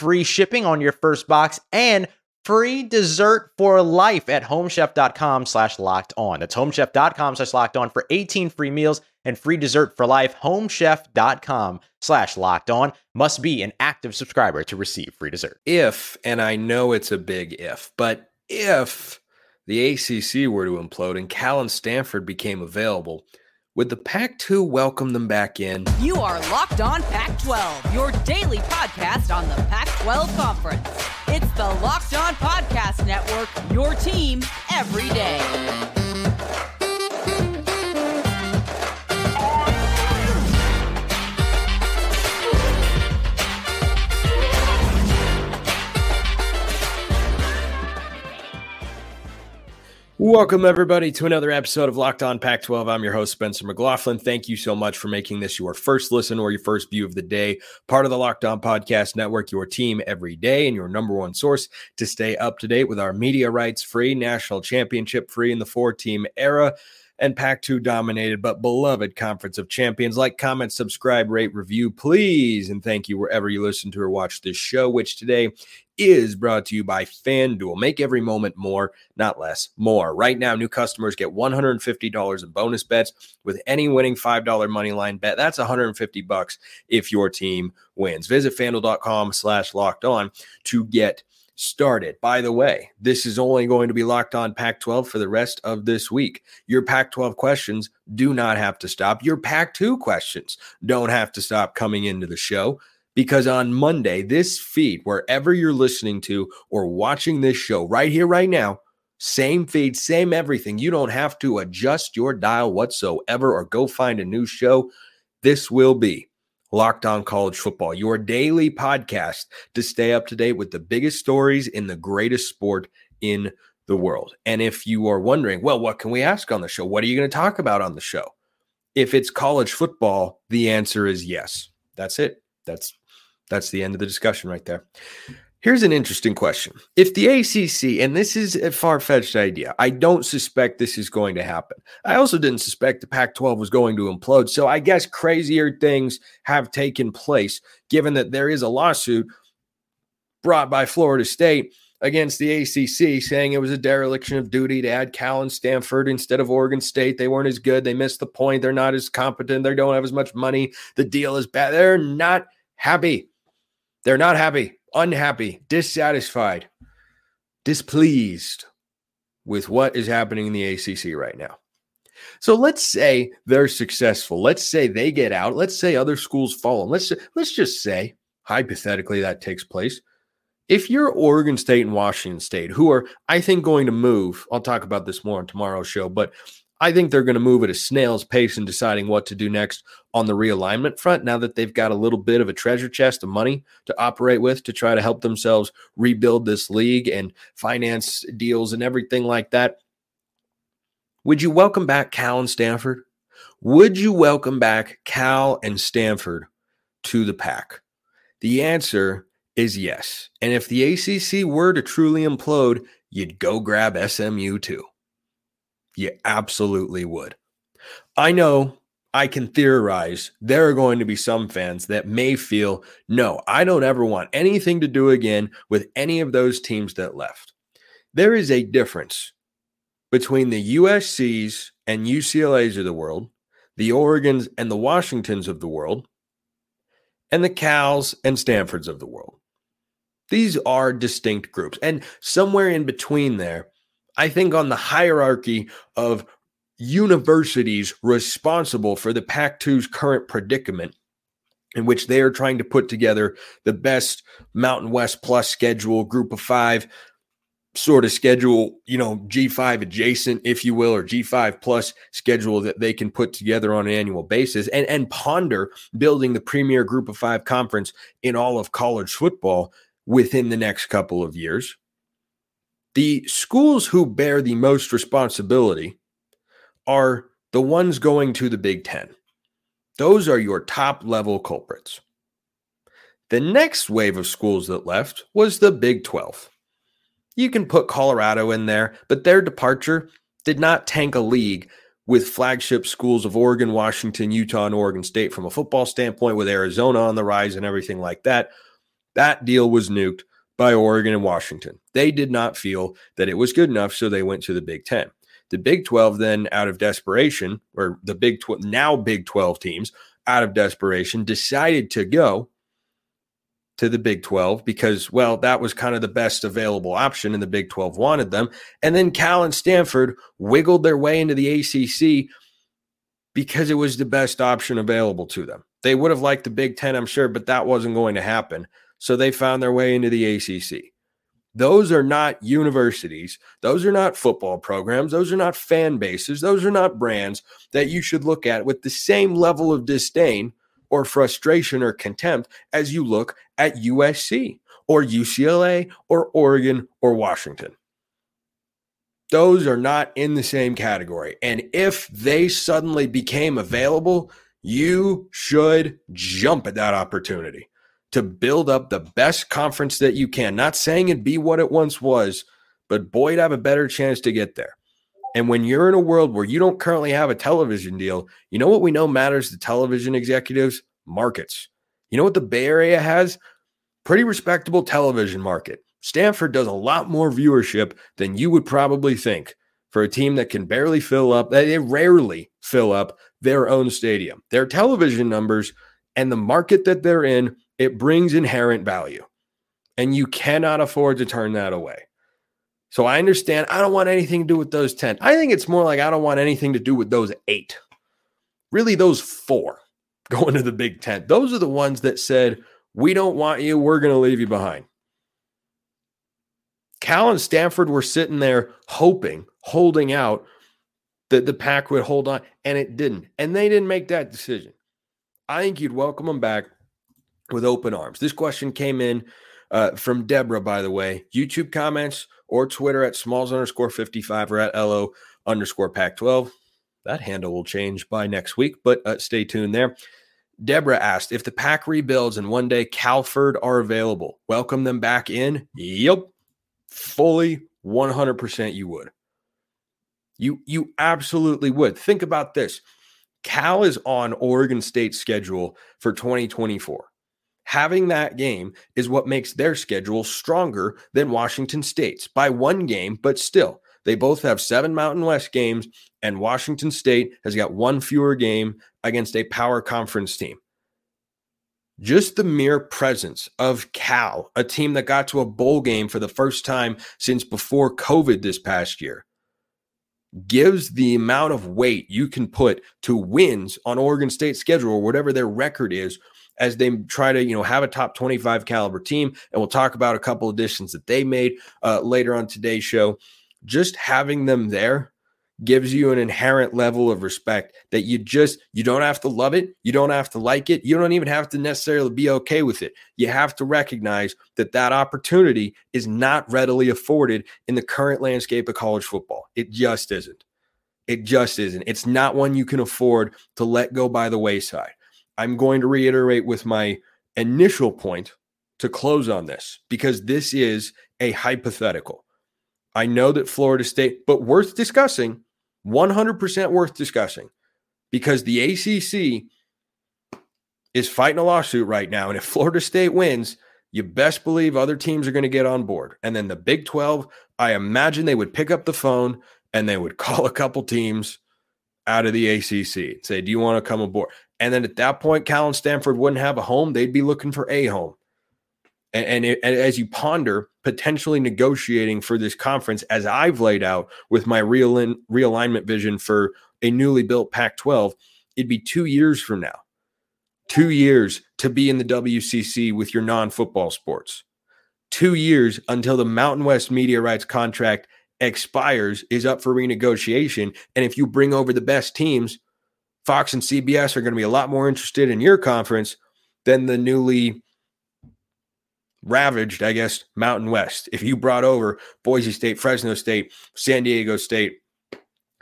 free shipping on your first box and free dessert for life at homechef.com slash locked on. That's homechef.com slash locked on for 18 free meals and free dessert for life. Homechef.com slash locked on must be an active subscriber to receive free dessert. If, and I know it's a big if, but if the ACC were to implode and Cal and Stanford became available, would the Pac 2 welcome them back in? You are Locked On Pac 12, your daily podcast on the Pac 12 Conference. It's the Locked On Podcast Network, your team every day. Welcome, everybody, to another episode of Locked On Pac 12. I'm your host, Spencer McLaughlin. Thank you so much for making this your first listen or your first view of the day. Part of the Locked On Podcast Network, your team every day, and your number one source to stay up to date with our media rights free, national championship free, in the four team era and Pac 2 dominated but beloved Conference of Champions. Like, comment, subscribe, rate, review, please. And thank you wherever you listen to or watch this show, which today is brought to you by FanDuel. Make every moment more, not less, more. Right now, new customers get $150 in bonus bets with any winning $5 money line bet. That's 150 bucks if your team wins. Visit fanduel.com slash locked on to get started. By the way, this is only going to be locked on Pac 12 for the rest of this week. Your Pac 12 questions do not have to stop. Your Pac 2 questions don't have to stop coming into the show because on Monday, this feed, wherever you're listening to or watching this show right here, right now, same feed, same everything. You don't have to adjust your dial whatsoever or go find a new show. This will be Locked On College Football, your daily podcast to stay up to date with the biggest stories in the greatest sport in the world. And if you are wondering, well, what can we ask on the show? What are you going to talk about on the show? If it's college football, the answer is yes. That's it. That's that's the end of the discussion right there. Here's an interesting question. If the ACC, and this is a far fetched idea, I don't suspect this is going to happen. I also didn't suspect the Pac 12 was going to implode. So I guess crazier things have taken place, given that there is a lawsuit brought by Florida State against the ACC saying it was a dereliction of duty to add Cal and Stanford instead of Oregon State. They weren't as good. They missed the point. They're not as competent. They don't have as much money. The deal is bad. They're not happy. They're not happy, unhappy, dissatisfied, displeased with what is happening in the ACC right now. So let's say they're successful. Let's say they get out. Let's say other schools follow. Let's let's just say hypothetically that takes place. If you're Oregon State and Washington State, who are I think going to move, I'll talk about this more on tomorrow's show, but I think they're going to move at a snail's pace in deciding what to do next on the realignment front now that they've got a little bit of a treasure chest of money to operate with to try to help themselves rebuild this league and finance deals and everything like that. Would you welcome back Cal and Stanford? Would you welcome back Cal and Stanford to the pack? The answer is yes. And if the ACC were to truly implode, you'd go grab SMU too. You absolutely would. I know I can theorize there are going to be some fans that may feel, no, I don't ever want anything to do again with any of those teams that left. There is a difference between the USCs and UCLAs of the world, the Oregons and the Washingtons of the world, and the Cals and Stanfords of the world. These are distinct groups. And somewhere in between there, I think on the hierarchy of universities responsible for the Pac 2's current predicament, in which they are trying to put together the best Mountain West Plus schedule, group of five sort of schedule, you know, G5 adjacent, if you will, or G5 plus schedule that they can put together on an annual basis and, and ponder building the premier group of five conference in all of college football within the next couple of years. The schools who bear the most responsibility are the ones going to the Big Ten. Those are your top level culprits. The next wave of schools that left was the Big 12. You can put Colorado in there, but their departure did not tank a league with flagship schools of Oregon, Washington, Utah, and Oregon State from a football standpoint, with Arizona on the rise and everything like that. That deal was nuked by Oregon and Washington. They did not feel that it was good enough, so they went to the Big Ten. The Big 12 then, out of desperation, or the Big 12, now Big 12 teams, out of desperation, decided to go to the Big 12 because, well, that was kind of the best available option, and the Big 12 wanted them. And then Cal and Stanford wiggled their way into the ACC because it was the best option available to them. They would have liked the Big 10, I'm sure, but that wasn't going to happen. So they found their way into the ACC. Those are not universities. Those are not football programs. Those are not fan bases. Those are not brands that you should look at with the same level of disdain or frustration or contempt as you look at USC or UCLA or Oregon or Washington. Those are not in the same category. And if they suddenly became available, you should jump at that opportunity to build up the best conference that you can. Not saying it be what it once was, but boy, to have a better chance to get there. And when you're in a world where you don't currently have a television deal, you know what we know matters to television executives? Markets. You know what the Bay Area has? Pretty respectable television market. Stanford does a lot more viewership than you would probably think for a team that can barely fill up, they rarely fill up their own stadium. Their television numbers and the market that they're in it brings inherent value. And you cannot afford to turn that away. So I understand. I don't want anything to do with those 10. I think it's more like I don't want anything to do with those eight. Really, those four going to the Big Ten. Those are the ones that said, we don't want you. We're going to leave you behind. Cal and Stanford were sitting there hoping, holding out that the pack would hold on, and it didn't. And they didn't make that decision. I think you'd welcome them back with open arms. This question came in uh, from Deborah, by the way. YouTube comments or Twitter at smalls underscore 55 or at LO underscore Pac 12. That handle will change by next week, but uh, stay tuned there. Deborah asked if the pack rebuilds and one day Calford are available, welcome them back in. Yep, fully 100% you would. You you absolutely would. Think about this. Cal is on Oregon State's schedule for 2024 having that game is what makes their schedule stronger than Washington State's by one game, but still, they both have seven Mountain West games, and Washington State has got one fewer game against a power conference team. Just the mere presence of Cal, a team that got to a bowl game for the first time since before COVID this past year, gives the amount of weight you can put to wins on Oregon State's schedule or whatever their record is as they try to, you know, have a top 25 caliber team. And we'll talk about a couple additions that they made uh, later on today's show. Just having them there gives you an inherent level of respect that you just you don't have to love it you don't have to like it you don't even have to necessarily be okay with it you have to recognize that that opportunity is not readily afforded in the current landscape of college football it just isn't it just isn't it's not one you can afford to let go by the wayside I'm going to reiterate with my initial point to close on this because this is a hypothetical. I know that Florida State, but worth discussing, 100% worth discussing because the ACC is fighting a lawsuit right now. And if Florida State wins, you best believe other teams are going to get on board. And then the Big 12, I imagine they would pick up the phone and they would call a couple teams out of the ACC say, Do you want to come aboard? And then at that point, Cal and Stanford wouldn't have a home. They'd be looking for a home. And, and, it, and, as you ponder potentially negotiating for this conference, as I've laid out with my real in, realignment vision for a newly built Pac 12, it'd be two years from now. Two years to be in the WCC with your non football sports. Two years until the Mountain West media rights contract expires, is up for renegotiation. And if you bring over the best teams, Fox and CBS are going to be a lot more interested in your conference than the newly ravaged, I guess, Mountain West. If you brought over Boise State, Fresno State, San Diego State,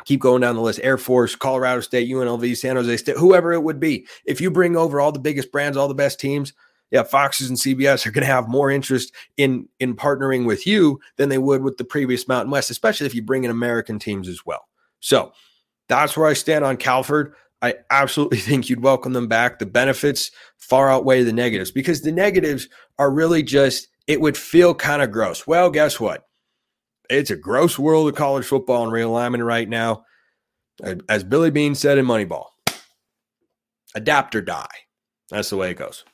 keep going down the list Air Force, Colorado State, UNLV, San Jose State, whoever it would be. If you bring over all the biggest brands, all the best teams, yeah, Foxes and CBS are going to have more interest in in partnering with you than they would with the previous Mountain West, especially if you bring in American teams as well. So that's where I stand on Calford. I absolutely think you'd welcome them back. The benefits far outweigh the negatives because the negatives are really just, it would feel kind of gross. Well, guess what? It's a gross world of college football and realignment right now. As Billy Beane said in Moneyball, adapt or die. That's the way it goes.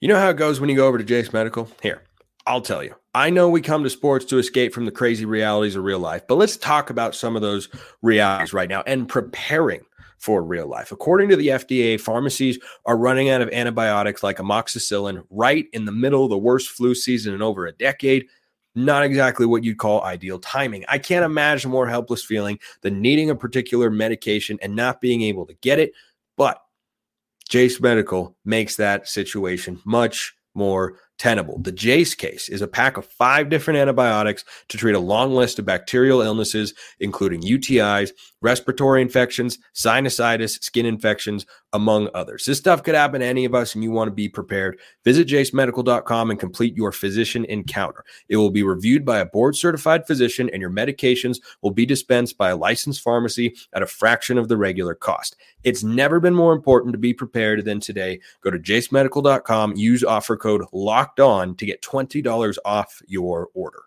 You know how it goes when you go over to Jase Medical? Here, I'll tell you. I know we come to sports to escape from the crazy realities of real life, but let's talk about some of those realities right now and preparing for real life. According to the FDA, pharmacies are running out of antibiotics like amoxicillin right in the middle of the worst flu season in over a decade. Not exactly what you'd call ideal timing. I can't imagine a more helpless feeling than needing a particular medication and not being able to get it. But Jase Medical makes that situation much more tenable. The Jase case is a pack of five different antibiotics to treat a long list of bacterial illnesses, including UTIs, respiratory infections, sinusitis, skin infections, among others. This stuff could happen to any of us, and you want to be prepared. Visit jasemedical.com and complete your physician encounter. It will be reviewed by a board certified physician, and your medications will be dispensed by a licensed pharmacy at a fraction of the regular cost. It's never been more important to be prepared than today. Go to jasemedical.com, use offer code LOCKED ON to get $20 off your order.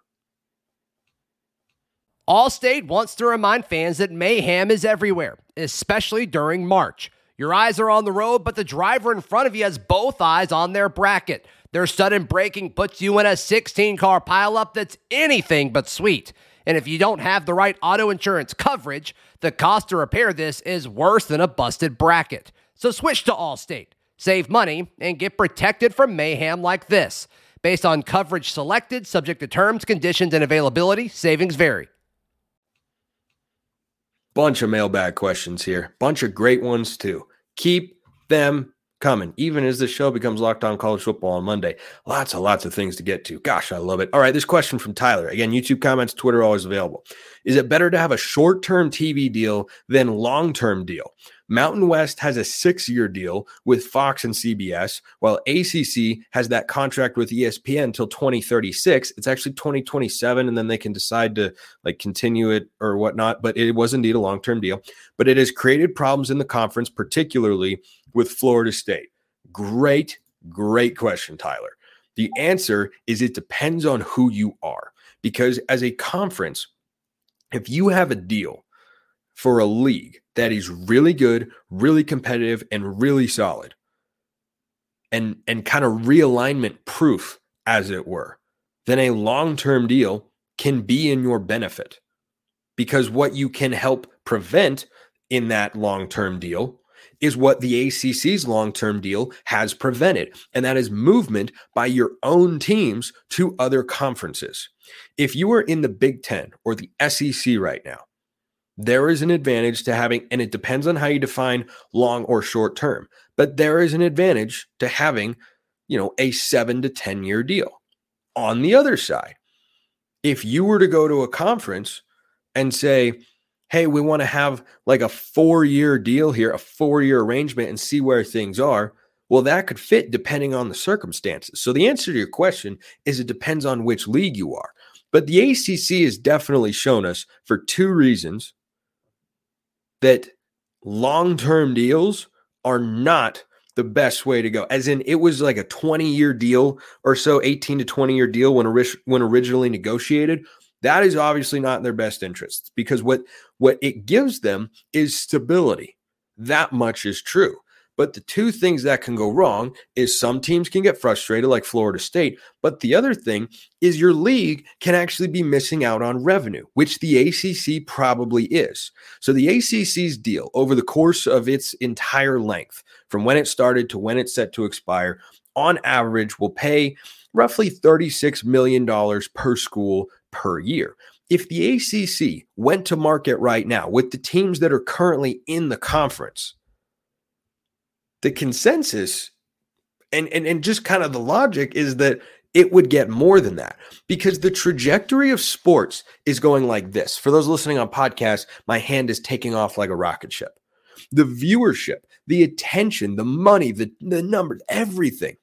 Allstate wants to remind fans that mayhem is everywhere, especially during March. Your eyes are on the road, but the driver in front of you has both eyes on their bracket. Their sudden braking puts you in a 16 car pileup that's anything but sweet. And if you don't have the right auto insurance coverage, the cost to repair this is worse than a busted bracket. So switch to Allstate, save money, and get protected from mayhem like this. Based on coverage selected, subject to terms, conditions, and availability, savings vary. Bunch of mailbag questions here. Bunch of great ones too. Keep them coming, even as the show becomes locked on college football on Monday. Lots and lots of things to get to. Gosh, I love it. All right, this question from Tyler. Again, YouTube comments, Twitter always available. Is it better to have a short term TV deal than long term deal? Mountain West has a six year deal with Fox and CBS, while ACC has that contract with ESPN until 2036. It's actually 2027, and then they can decide to like continue it or whatnot. But it was indeed a long term deal. But it has created problems in the conference, particularly with Florida State. Great, great question, Tyler. The answer is it depends on who you are. Because as a conference, if you have a deal for a league that is really good, really competitive, and really solid, and, and kind of realignment proof, as it were, then a long term deal can be in your benefit. Because what you can help prevent in that long term deal is what the ACC's long term deal has prevented, and that is movement by your own teams to other conferences. If you are in the Big Ten or the SEC right now, there is an advantage to having, and it depends on how you define long or short term, but there is an advantage to having, you know, a seven to 10 year deal. On the other side, if you were to go to a conference and say, hey, we want to have like a four year deal here, a four year arrangement, and see where things are. Well, that could fit depending on the circumstances. So the answer to your question is it depends on which league you are. But the ACC has definitely shown us for two reasons that long term deals are not the best way to go. As in, it was like a 20 year deal or so, 18 to 20 year deal when, when originally negotiated. That is obviously not in their best interests because what what it gives them is stability. That much is true. But the two things that can go wrong is some teams can get frustrated, like Florida State. But the other thing is your league can actually be missing out on revenue, which the ACC probably is. So the ACC's deal over the course of its entire length, from when it started to when it's set to expire, on average will pay roughly $36 million per school per year. If the ACC went to market right now with the teams that are currently in the conference, the consensus and, and, and just kind of the logic is that it would get more than that because the trajectory of sports is going like this. For those listening on podcasts, my hand is taking off like a rocket ship. The viewership, the attention, the money, the, the numbers, everything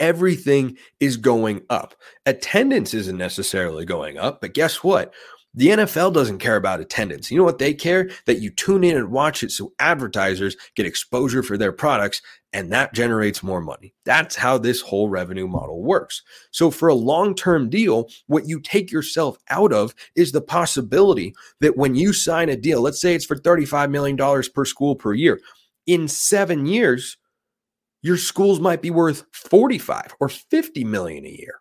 everything is going up. Attendance isn't necessarily going up, but guess what? The NFL doesn't care about attendance. You know what they care? That you tune in and watch it so advertisers get exposure for their products and that generates more money. That's how this whole revenue model works. So, for a long term deal, what you take yourself out of is the possibility that when you sign a deal, let's say it's for $35 million per school per year, in seven years, your schools might be worth 45 or 50 million a year.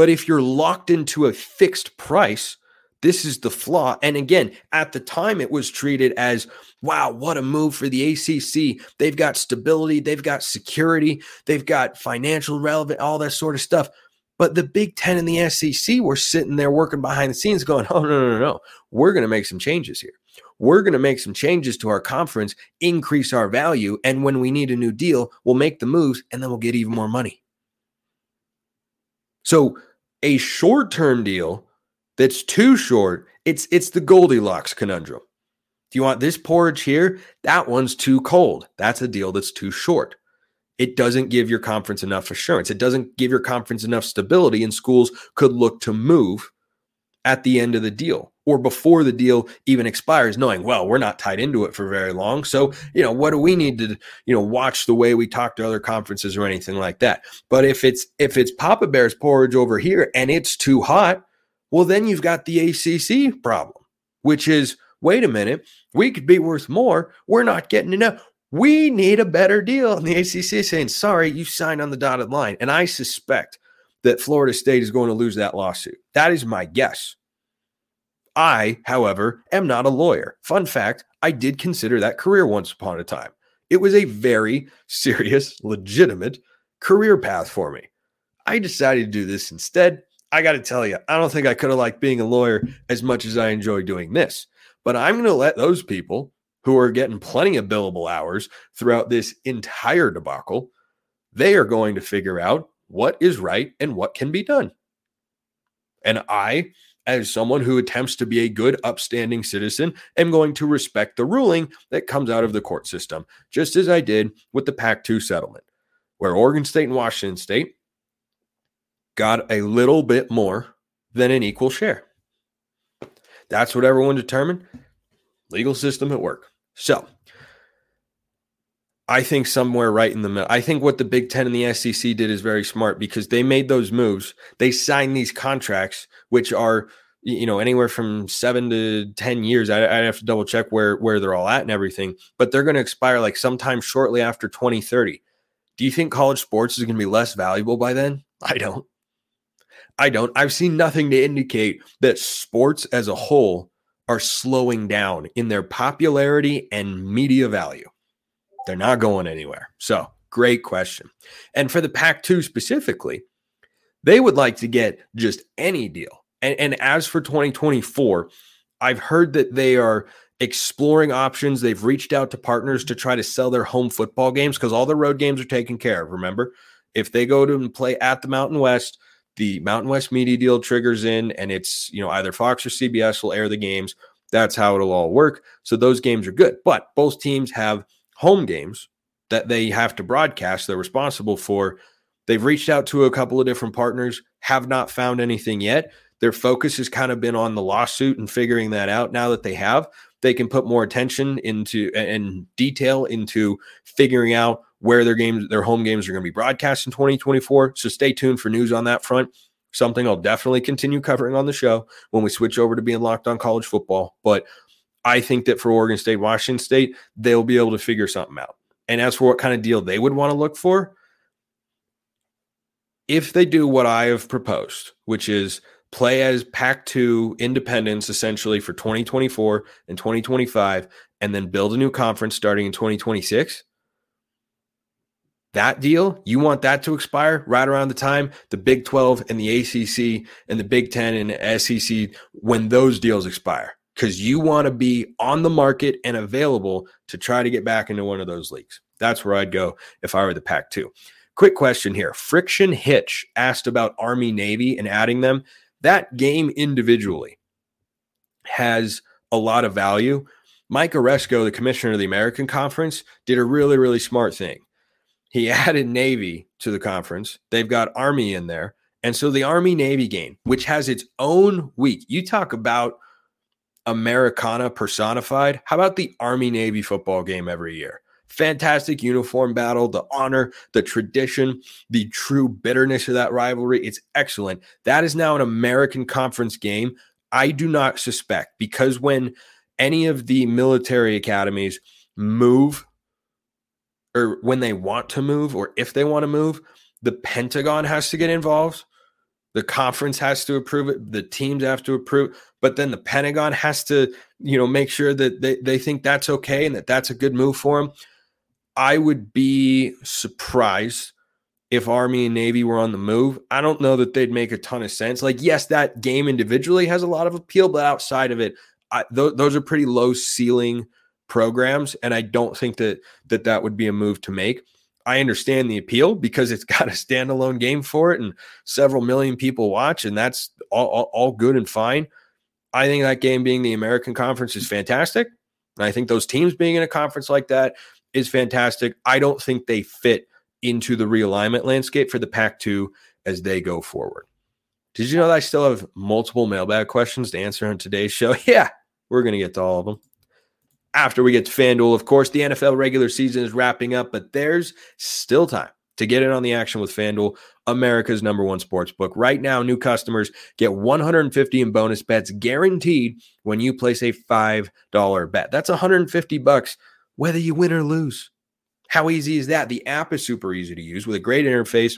But if you're locked into a fixed price, this is the flaw. And again, at the time, it was treated as wow, what a move for the ACC. They've got stability, they've got security, they've got financial relevant, all that sort of stuff. But the Big Ten and the SEC were sitting there working behind the scenes going, oh, no, no, no, no. We're going to make some changes here we're going to make some changes to our conference, increase our value. And when we need a new deal, we'll make the moves and then we'll get even more money. So, a short term deal that's too short, it's, it's the Goldilocks conundrum. Do you want this porridge here? That one's too cold. That's a deal that's too short. It doesn't give your conference enough assurance. It doesn't give your conference enough stability, and schools could look to move at the end of the deal or before the deal even expires knowing well we're not tied into it for very long. So you know what do we need to you know watch the way we talk to other conferences or anything like that? But if it's if it's papa bear's porridge over here and it's too hot well then you've got the ACC problem which is wait a minute we could be worth more. We're not getting enough. We need a better deal. And the ACC is saying sorry you signed on the dotted line. And I suspect that Florida State is going to lose that lawsuit. That is my guess. I, however, am not a lawyer. Fun fact I did consider that career once upon a time. It was a very serious, legitimate career path for me. I decided to do this instead. I got to tell you, I don't think I could have liked being a lawyer as much as I enjoy doing this. But I'm going to let those people who are getting plenty of billable hours throughout this entire debacle, they are going to figure out what is right and what can be done. And I, as someone who attempts to be a good, upstanding citizen, am going to respect the ruling that comes out of the court system, just as I did with the Pac 2 settlement, where Oregon State and Washington State got a little bit more than an equal share. That's what everyone determined. Legal system at work. So, I think somewhere right in the middle. I think what the Big Ten and the SEC did is very smart because they made those moves. They signed these contracts, which are you know anywhere from seven to ten years. I, I have to double check where where they're all at and everything, but they're going to expire like sometime shortly after 2030. Do you think college sports is going to be less valuable by then? I don't. I don't. I've seen nothing to indicate that sports as a whole are slowing down in their popularity and media value. They're not going anywhere. So, great question. And for the Pac 2 specifically, they would like to get just any deal. And, and as for 2024, I've heard that they are exploring options. They've reached out to partners to try to sell their home football games because all the road games are taken care of. Remember, if they go to and play at the Mountain West, the Mountain West media deal triggers in, and it's you know either Fox or CBS will air the games. That's how it'll all work. So those games are good. But both teams have home games that they have to broadcast, they're responsible for. They've reached out to a couple of different partners, have not found anything yet. Their focus has kind of been on the lawsuit and figuring that out. Now that they have, they can put more attention into and detail into figuring out where their games, their home games are going to be broadcast in 2024. So stay tuned for news on that front. Something I'll definitely continue covering on the show when we switch over to being locked on college football. But I think that for Oregon State, Washington State, they'll be able to figure something out. And as for what kind of deal they would want to look for, if they do what I have proposed, which is play as Pac 2 independence essentially for 2024 and 2025, and then build a new conference starting in 2026, that deal, you want that to expire right around the time the Big 12 and the ACC and the Big 10 and the SEC, when those deals expire, because you want to be on the market and available to try to get back into one of those leagues. That's where I'd go if I were the Pac 2. Quick question here. Friction Hitch asked about Army Navy and adding them. That game individually has a lot of value. Mike Aresco, the commissioner of the American Conference, did a really, really smart thing. He added Navy to the conference. They've got Army in there. And so the Army Navy game, which has its own week, you talk about Americana personified. How about the Army Navy football game every year? fantastic uniform battle, the honor, the tradition, the true bitterness of that rivalry. It's excellent. That is now an American Conference game. I do not suspect because when any of the military academies move or when they want to move or if they want to move, the Pentagon has to get involved. The conference has to approve it. The teams have to approve, but then the Pentagon has to, you know, make sure that they, they think that's okay and that that's a good move for them. I would be surprised if Army and Navy were on the move. I don't know that they'd make a ton of sense. Like, yes, that game individually has a lot of appeal, but outside of it, I, th- those are pretty low ceiling programs, and I don't think that that that would be a move to make. I understand the appeal because it's got a standalone game for it, and several million people watch, and that's all, all, all good and fine. I think that game being the American Conference is fantastic. And I think those teams being in a conference like that is fantastic. I don't think they fit into the realignment landscape for the Pac 2 as they go forward. Did you know that I still have multiple mailbag questions to answer on today's show? Yeah, we're going to get to all of them. After we get to FanDuel, of course, the NFL regular season is wrapping up, but there's still time to get in on the action with FanDuel, America's number one sports book. Right now, new customers get 150 in bonus bets guaranteed when you place a $5 bet. That's 150 bucks whether you win or lose. How easy is that? The app is super easy to use with a great interface.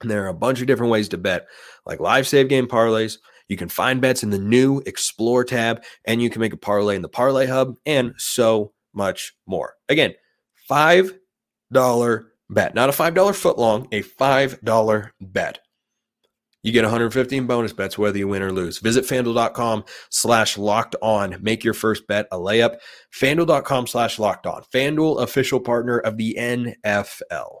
And there are a bunch of different ways to bet, like live same game parlays. You can find bets in the new Explore tab, and you can make a parlay in the Parlay Hub, and so much more. Again, $5 bet, not a $5 foot long, a $5 bet. You get 115 bonus bets whether you win or lose. Visit fanduel.com slash locked on. Make your first bet a layup. Fanduel.com slash locked on. Fanduel, official partner of the NFL.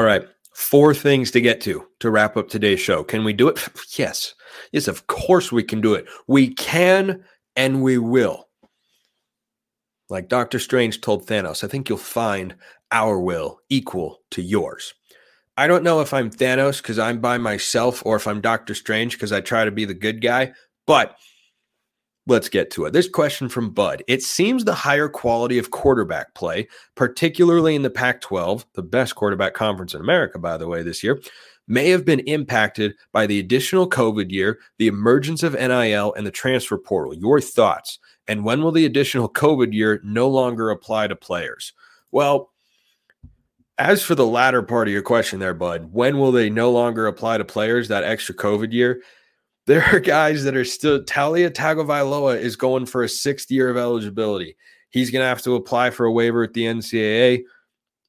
All right. Four things to get to to wrap up today's show. Can we do it? Yes. Yes, of course we can do it. We can and we will. Like Doctor Strange told Thanos, I think you'll find our will equal to yours. I don't know if I'm Thanos because I'm by myself or if I'm Doctor Strange because I try to be the good guy, but Let's get to it. This question from Bud. It seems the higher quality of quarterback play, particularly in the Pac 12, the best quarterback conference in America, by the way, this year, may have been impacted by the additional COVID year, the emergence of NIL, and the transfer portal. Your thoughts? And when will the additional COVID year no longer apply to players? Well, as for the latter part of your question there, Bud, when will they no longer apply to players that extra COVID year? There are guys that are still Taulia Tagovailoa is going for a sixth year of eligibility. He's going to have to apply for a waiver at the NCAA.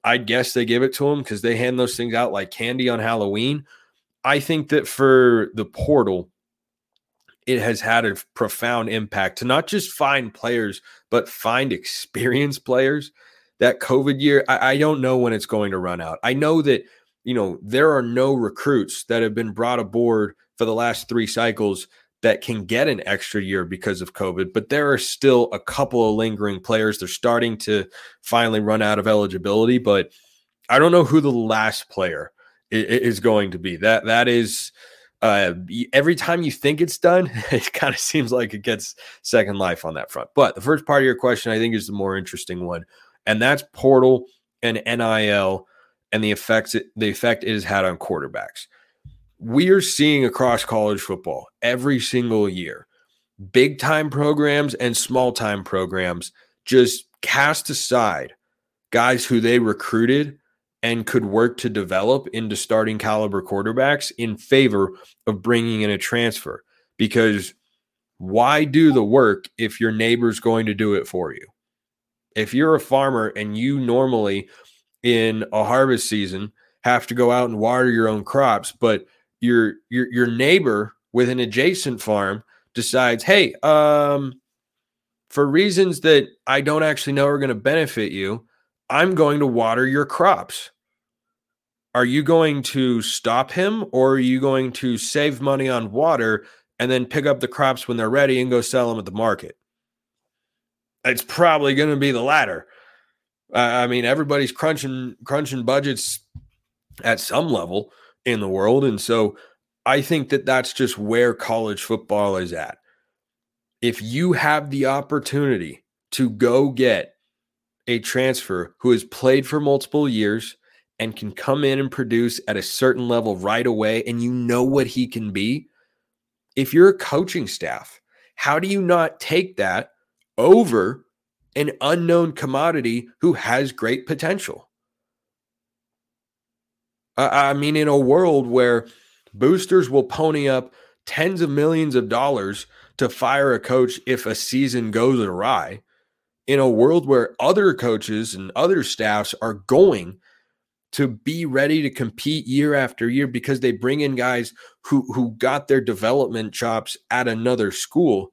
I guess they give it to him because they hand those things out like candy on Halloween. I think that for the portal, it has had a profound impact to not just find players, but find experienced players. That COVID year, I, I, don't know when it's going to run out. I know that, you know, there are no recruits that have been brought aboard for the last three cycles that can get an extra year because of COVID, but there are still a couple of lingering players. They're starting to finally run out of eligibility, but I don't know who the last player is going to be. That that is uh, every time you think it's done, it kind of seems like it gets second life on that front. But the first part of your question, I think, is the more interesting one, and that's portal and NIL and the effects the effect it has had on quarterbacks we are seeing across college football every single year big time programs and small time programs just cast aside guys who they recruited and could work to develop into starting caliber quarterbacks in favor of bringing in a transfer. Because why do the work if your neighbor's going to do it for you? If you're a farmer and you normally in a harvest season have to go out and water your own crops but your your your neighbor with an adjacent farm decides, hey, um, for reasons that I don't actually know are going to benefit you, I'm going to water your crops. Are you going to stop him or are you going to save money on water and then pick up the crops when they're ready and go sell them at the market? It's probably going to be the latter. Uh, I mean, everybody's crunching crunching budgets at some level in the world. And so I think that that's just where college football is at. If you have the opportunity to go get a transfer who has played for multiple years and can come in and produce at a certain level right away, and you know what he can be, if you're a coaching staff, how do you not take that over an unknown commodity who has great potential? I mean, in a world where boosters will pony up tens of millions of dollars to fire a coach if a season goes awry, in a world where other coaches and other staffs are going to be ready to compete year after year because they bring in guys who who got their development chops at another school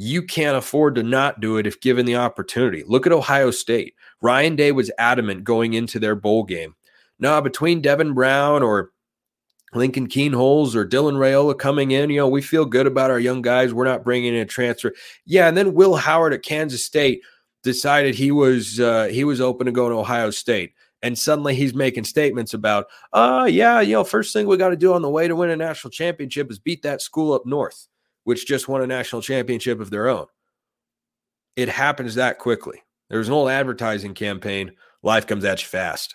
you can't afford to not do it if given the opportunity. Look at ohio state. Ryan day was adamant going into their bowl game no, between Devin Brown or Lincoln Kienholz or Dylan Raiola coming in, you know, we feel good about our young guys. We're not bringing in a transfer. Yeah, and then Will Howard at Kansas State decided he was uh, he was open to go to Ohio State, and suddenly he's making statements about, uh, yeah, you know, first thing we got to do on the way to win a national championship is beat that school up north, which just won a national championship of their own. It happens that quickly. There's an old advertising campaign. Life comes at you fast.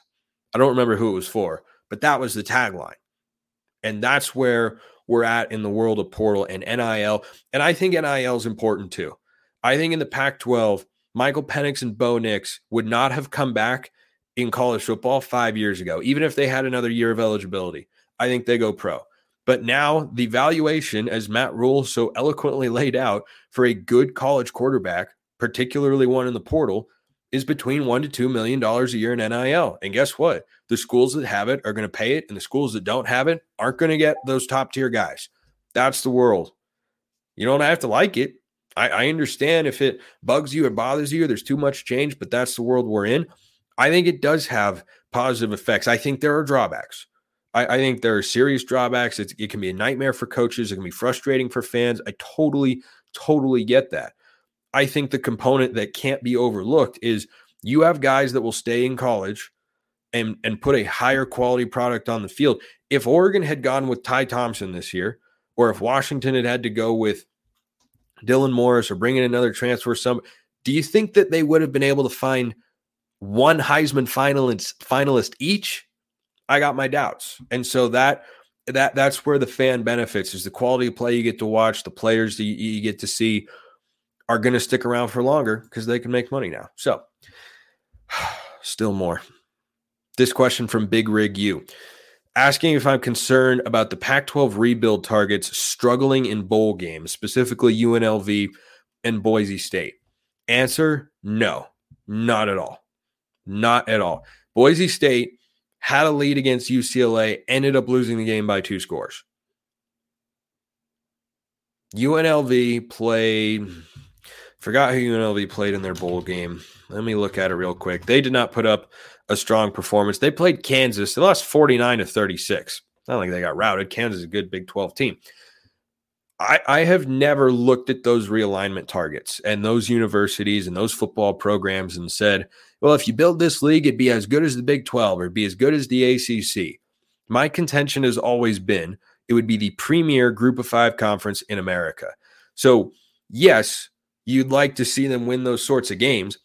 I don't remember who it was for, but that was the tagline. And that's where we're at in the world of portal and NIL. And I think NIL is important too. I think in the Pac 12, Michael Penix and Bo Nix would not have come back in college football five years ago, even if they had another year of eligibility. I think they go pro. But now the valuation, as Matt Rhule so eloquently laid out, for a good college quarterback, particularly one in the portal, is between one to two million dollars a year in NIL. And guess what? The schools that have it are going to pay it, and the schools that don't have it aren't going to get those top tier guys. That's the world. You don't have to like it. I, I understand if it bugs you or bothers you, there's too much change, but that's the world we're in. I think it does have positive effects. I think there are drawbacks. I, I think there are serious drawbacks. It's, it can be a nightmare for coaches. It can be frustrating for fans. I totally, totally get that. I think the component that can't be overlooked is you have guys that will stay in college and and put a higher quality product on the field. If Oregon had gone with Ty Thompson this year, or if Washington had had to go with Dylan Morris or bring in another transfer, some do you think that they would have been able to find one Heisman finalist finalist each? I got my doubts, and so that that that's where the fan benefits is the quality of play you get to watch, the players that you, you get to see are going to stick around for longer because they can make money now. So, still more. This question from Big Rig U asking if I'm concerned about the Pac 12 rebuild targets struggling in bowl games, specifically UNLV and Boise State. Answer no, not at all. Not at all. Boise State had a lead against UCLA, ended up losing the game by two scores. UNLV played Forgot who UNLV played in their bowl game. Let me look at it real quick. They did not put up a strong performance. They played Kansas. They lost 49 to 36. Not like they got routed. Kansas is a good Big 12 team. I, I have never looked at those realignment targets and those universities and those football programs and said, well, if you build this league, it'd be as good as the Big 12 or be as good as the ACC. My contention has always been it would be the premier group of five conference in America. So, yes, you'd like to see them win those sorts of games,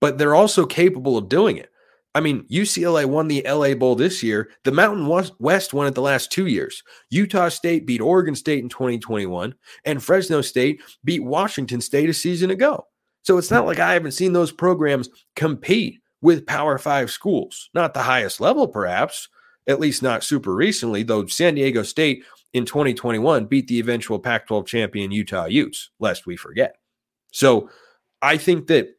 but they're also capable of doing it. I mean, UCLA won the LA Bowl this year. The Mountain West won it the last two years. Utah State beat Oregon State in 2021, and Fresno State beat Washington State a season ago. So it's not like I haven't seen those programs compete with Power Five schools. Not the highest level, perhaps, at least not super recently, though San Diego State in 2021 beat the eventual Pac 12 champion Utah Utes, lest we forget. So I think that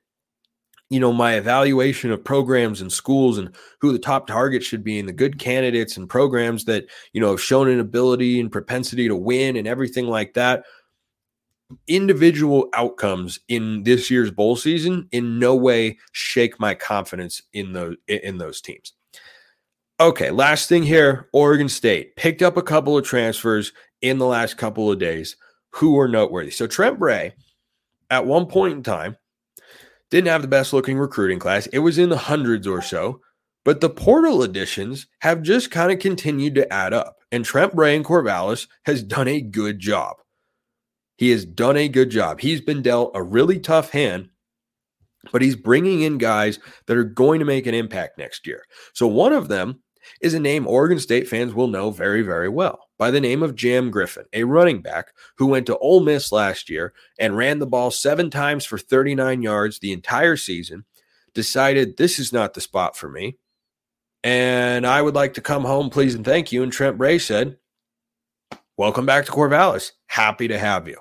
you know my evaluation of programs and schools and who the top targets should be and the good candidates and programs that you know have shown an ability and propensity to win and everything like that individual outcomes in this year's bowl season in no way shake my confidence in those in those teams. Okay last thing here oregon state picked up a couple of transfers in the last couple of days. Who are noteworthy? So trent bray at one point in time didn't have the best looking recruiting class. It was in the hundreds or so, but the portal additions have just kind of continued to add up. And Trent Bray and Corvallis has done a good job. He has done a good job. He's been dealt a really tough hand, but he's bringing in guys that are going to make an impact next year. So one of them is a name Oregon State fans will know very, very well by the name of Jam Griffin, a running back who went to Ole Miss last year and ran the ball seven times for 39 yards the entire season, decided this is not the spot for me. And I would like to come home, please, and thank you. And Trent Bray said, Welcome back to Corvallis. Happy to have you.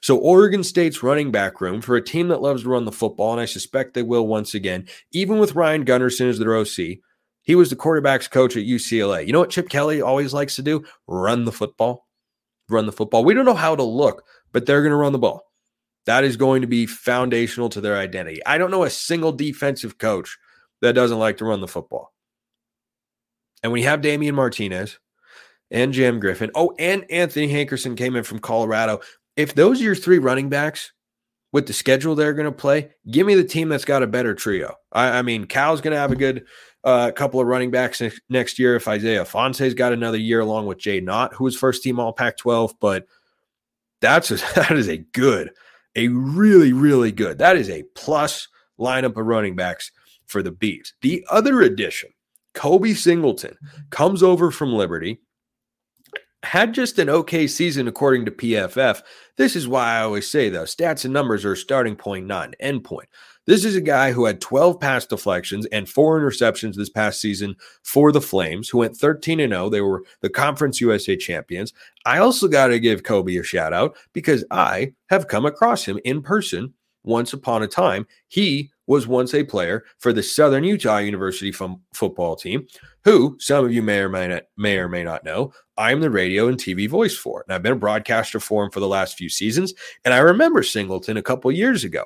So, Oregon State's running back room for a team that loves to run the football, and I suspect they will once again, even with Ryan Gunderson as their OC, he was the quarterback's coach at UCLA. You know what Chip Kelly always likes to do? Run the football. Run the football. We don't know how to look, but they're going to run the ball. That is going to be foundational to their identity. I don't know a single defensive coach that doesn't like to run the football. And we have Damien Martinez and Jam Griffin. Oh, and Anthony Hankerson came in from Colorado. If those are your three running backs with the schedule they're going to play, give me the team that's got a better trio. I, I mean, Cal's going to have a good uh, couple of running backs next year. If Isaiah Ifanse's got another year along with Jaydn Ott, who was first team All Pac 12, but that's a, that is a good, a really, really good. That is a plus lineup of running backs for the Bees. The other addition, Kobe Singleton, comes over from Liberty had just an okay season according to PFF. This is why I always say though, stats and numbers are starting point, not an end point. This is a guy who had 12 pass deflections and four interceptions this past season for the Flames, who went 13 and 0. They were the Conference USA champions. I also got to give Kobe a shout out because I have come across him in person once upon a time. He was once a player for the Southern Utah University f- football team, who some of you may or may not may or may not know. I'm the radio and TV voice for, and I've been a broadcaster for him for the last few seasons. And I remember Singleton a couple years ago.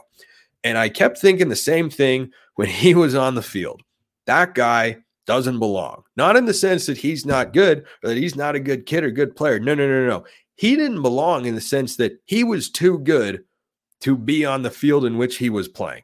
And I kept thinking the same thing when he was on the field. That guy doesn't belong. Not in the sense that he's not good or that he's not a good kid or good player. No, no, no, no. He didn't belong in the sense that he was too good to be on the field in which he was playing.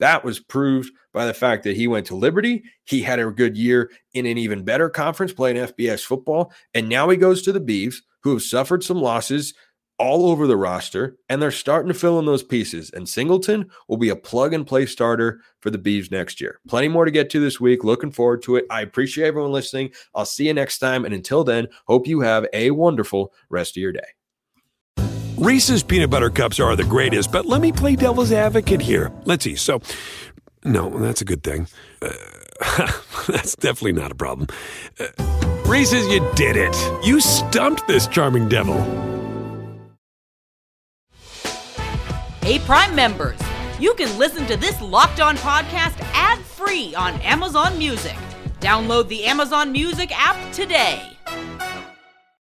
That was proved by the fact that he went to Liberty. He had a good year in an even better conference playing FBS football. And now he goes to the Beavs, who have suffered some losses all over the roster, and they're starting to fill in those pieces. And Singleton will be a plug and play starter for the Bees next year. Plenty more to get to this week. Looking forward to it. I appreciate everyone listening. I'll see you next time. And until then, hope you have a wonderful rest of your day. Reese's peanut butter cups are the greatest, but let me play devil's advocate here. Let's see. So, no, that's a good thing. Uh, that's definitely not a problem. Uh, Reese's, you did it. You stumped this charming devil. Hey, Prime members, you can listen to this locked on podcast ad free on Amazon Music. Download the Amazon Music app today.